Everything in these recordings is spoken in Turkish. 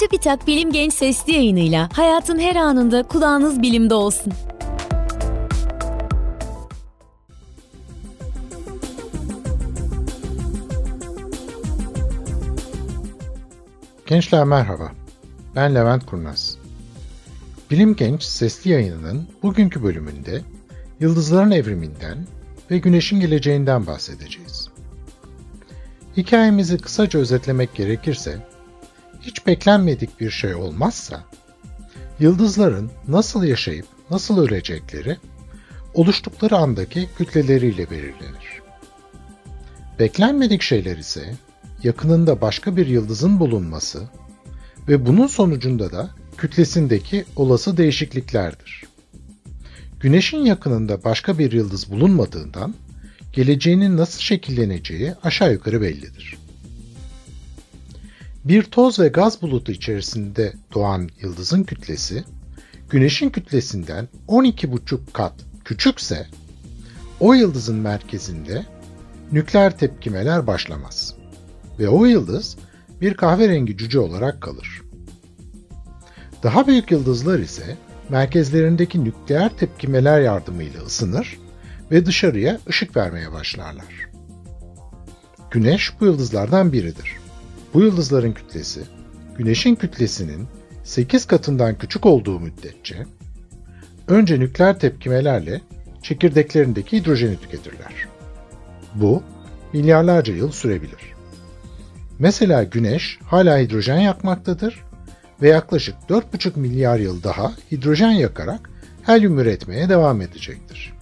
Çubitak Bilim Genç Sesli yayınıyla hayatın her anında kulağınız bilimde olsun. Gençler merhaba. Ben Levent Kurnaz. Bilim Genç Sesli yayınının bugünkü bölümünde yıldızların evriminden ve güneşin geleceğinden bahsedeceğiz. Hikayemizi kısaca özetlemek gerekirse, hiç beklenmedik bir şey olmazsa, yıldızların nasıl yaşayıp nasıl ölecekleri, oluştukları andaki kütleleriyle belirlenir. Beklenmedik şeyler ise, yakınında başka bir yıldızın bulunması ve bunun sonucunda da kütlesindeki olası değişikliklerdir. Güneşin yakınında başka bir yıldız bulunmadığından geleceğinin nasıl şekilleneceği aşağı yukarı bellidir. Bir toz ve gaz bulutu içerisinde doğan yıldızın kütlesi, Güneş'in kütlesinden 12,5 kat küçükse, o yıldızın merkezinde nükleer tepkimeler başlamaz ve o yıldız bir kahverengi cüce olarak kalır. Daha büyük yıldızlar ise merkezlerindeki nükleer tepkimeler yardımıyla ısınır ve dışarıya ışık vermeye başlarlar. Güneş bu yıldızlardan biridir. Bu yıldızların kütlesi, Güneş'in kütlesinin 8 katından küçük olduğu müddetçe, önce nükleer tepkimelerle çekirdeklerindeki hidrojeni tüketirler. Bu, milyarlarca yıl sürebilir. Mesela Güneş hala hidrojen yakmaktadır ve yaklaşık 4,5 milyar yıl daha hidrojen yakarak helyum üretmeye devam edecektir.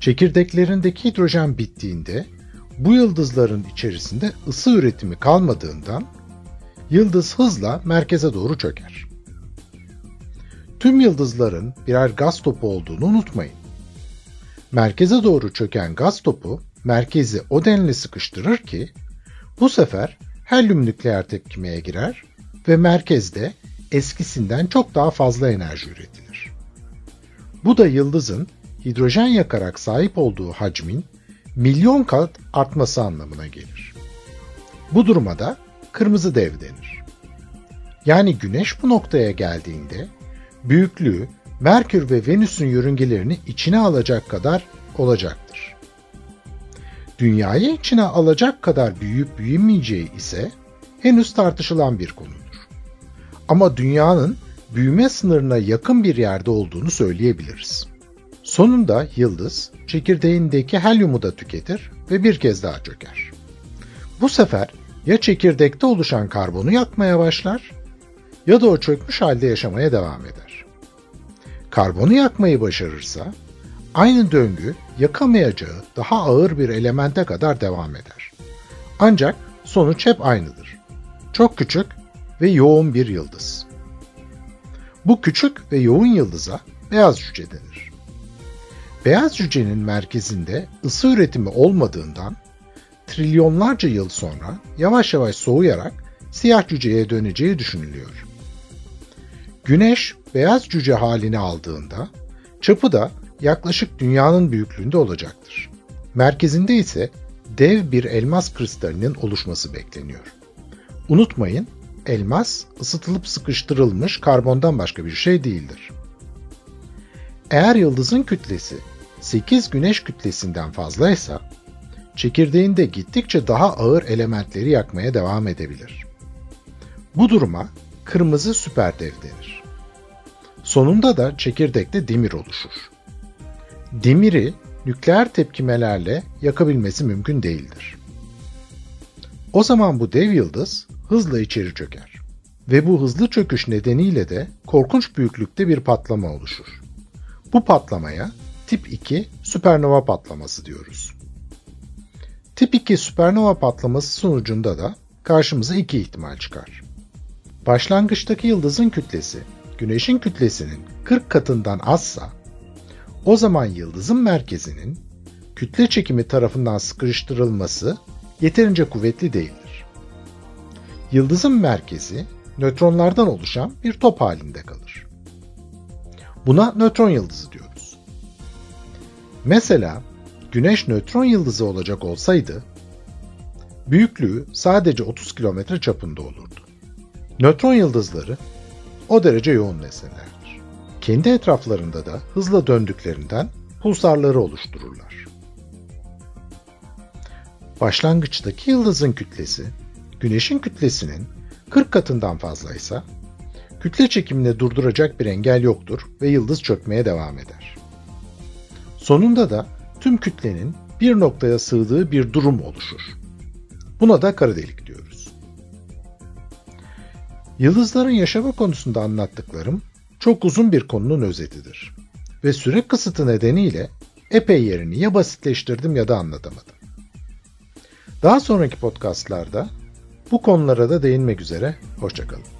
Çekirdeklerindeki hidrojen bittiğinde bu yıldızların içerisinde ısı üretimi kalmadığından yıldız hızla merkeze doğru çöker. Tüm yıldızların birer gaz topu olduğunu unutmayın. Merkeze doğru çöken gaz topu merkezi o denli sıkıştırır ki bu sefer helyum nükleer tepkimeye girer ve merkezde eskisinden çok daha fazla enerji üretilir. Bu da yıldızın hidrojen yakarak sahip olduğu hacmin milyon kat artması anlamına gelir. Bu duruma da kırmızı dev denir. Yani Güneş bu noktaya geldiğinde büyüklüğü Merkür ve Venüs'ün yörüngelerini içine alacak kadar olacaktır. Dünyayı içine alacak kadar büyüyüp büyümeyeceği ise henüz tartışılan bir konudur. Ama dünyanın büyüme sınırına yakın bir yerde olduğunu söyleyebiliriz. Sonunda yıldız çekirdeğindeki helyumu da tüketir ve bir kez daha çöker. Bu sefer ya çekirdekte oluşan karbonu yakmaya başlar ya da o çökmüş halde yaşamaya devam eder. Karbonu yakmayı başarırsa aynı döngü yakamayacağı daha ağır bir elemente kadar devam eder. Ancak sonuç hep aynıdır. Çok küçük ve yoğun bir yıldız. Bu küçük ve yoğun yıldıza beyaz cüce denir. Beyaz cücenin merkezinde ısı üretimi olmadığından trilyonlarca yıl sonra yavaş yavaş soğuyarak siyah cüceye döneceği düşünülüyor. Güneş beyaz cüce halini aldığında çapı da yaklaşık dünyanın büyüklüğünde olacaktır. Merkezinde ise dev bir elmas kristalinin oluşması bekleniyor. Unutmayın, elmas ısıtılıp sıkıştırılmış karbondan başka bir şey değildir. Eğer yıldızın kütlesi 8 güneş kütlesinden fazlaysa, çekirdeğinde gittikçe daha ağır elementleri yakmaya devam edebilir. Bu duruma kırmızı süperdev denir. Sonunda da çekirdekte demir oluşur. Demiri nükleer tepkimelerle yakabilmesi mümkün değildir. O zaman bu dev yıldız hızla içeri çöker ve bu hızlı çöküş nedeniyle de korkunç büyüklükte bir patlama oluşur. Bu patlamaya tip 2 süpernova patlaması diyoruz. Tip 2 süpernova patlaması sonucunda da karşımıza iki ihtimal çıkar. Başlangıçtaki yıldızın kütlesi Güneş'in kütlesinin 40 katından azsa, o zaman yıldızın merkezinin kütle çekimi tarafından sıkıştırılması yeterince kuvvetli değildir. Yıldızın merkezi nötronlardan oluşan bir top halinde kalır. Buna nötron yıldızı diyoruz. Mesela Güneş nötron yıldızı olacak olsaydı, büyüklüğü sadece 30 kilometre çapında olurdu. Nötron yıldızları o derece yoğun nesnelerdir. Kendi etraflarında da hızla döndüklerinden pulsarları oluştururlar. Başlangıçtaki yıldızın kütlesi, Güneş'in kütlesinin 40 katından fazlaysa, kütle çekimini durduracak bir engel yoktur ve yıldız çökmeye devam eder. Sonunda da tüm kütlenin bir noktaya sığdığı bir durum oluşur. Buna da kara delik diyoruz. Yıldızların yaşama konusunda anlattıklarım çok uzun bir konunun özetidir ve süre kısıtı nedeniyle epey yerini ya basitleştirdim ya da anlatamadım. Daha sonraki podcastlarda bu konulara da değinmek üzere, hoşçakalın.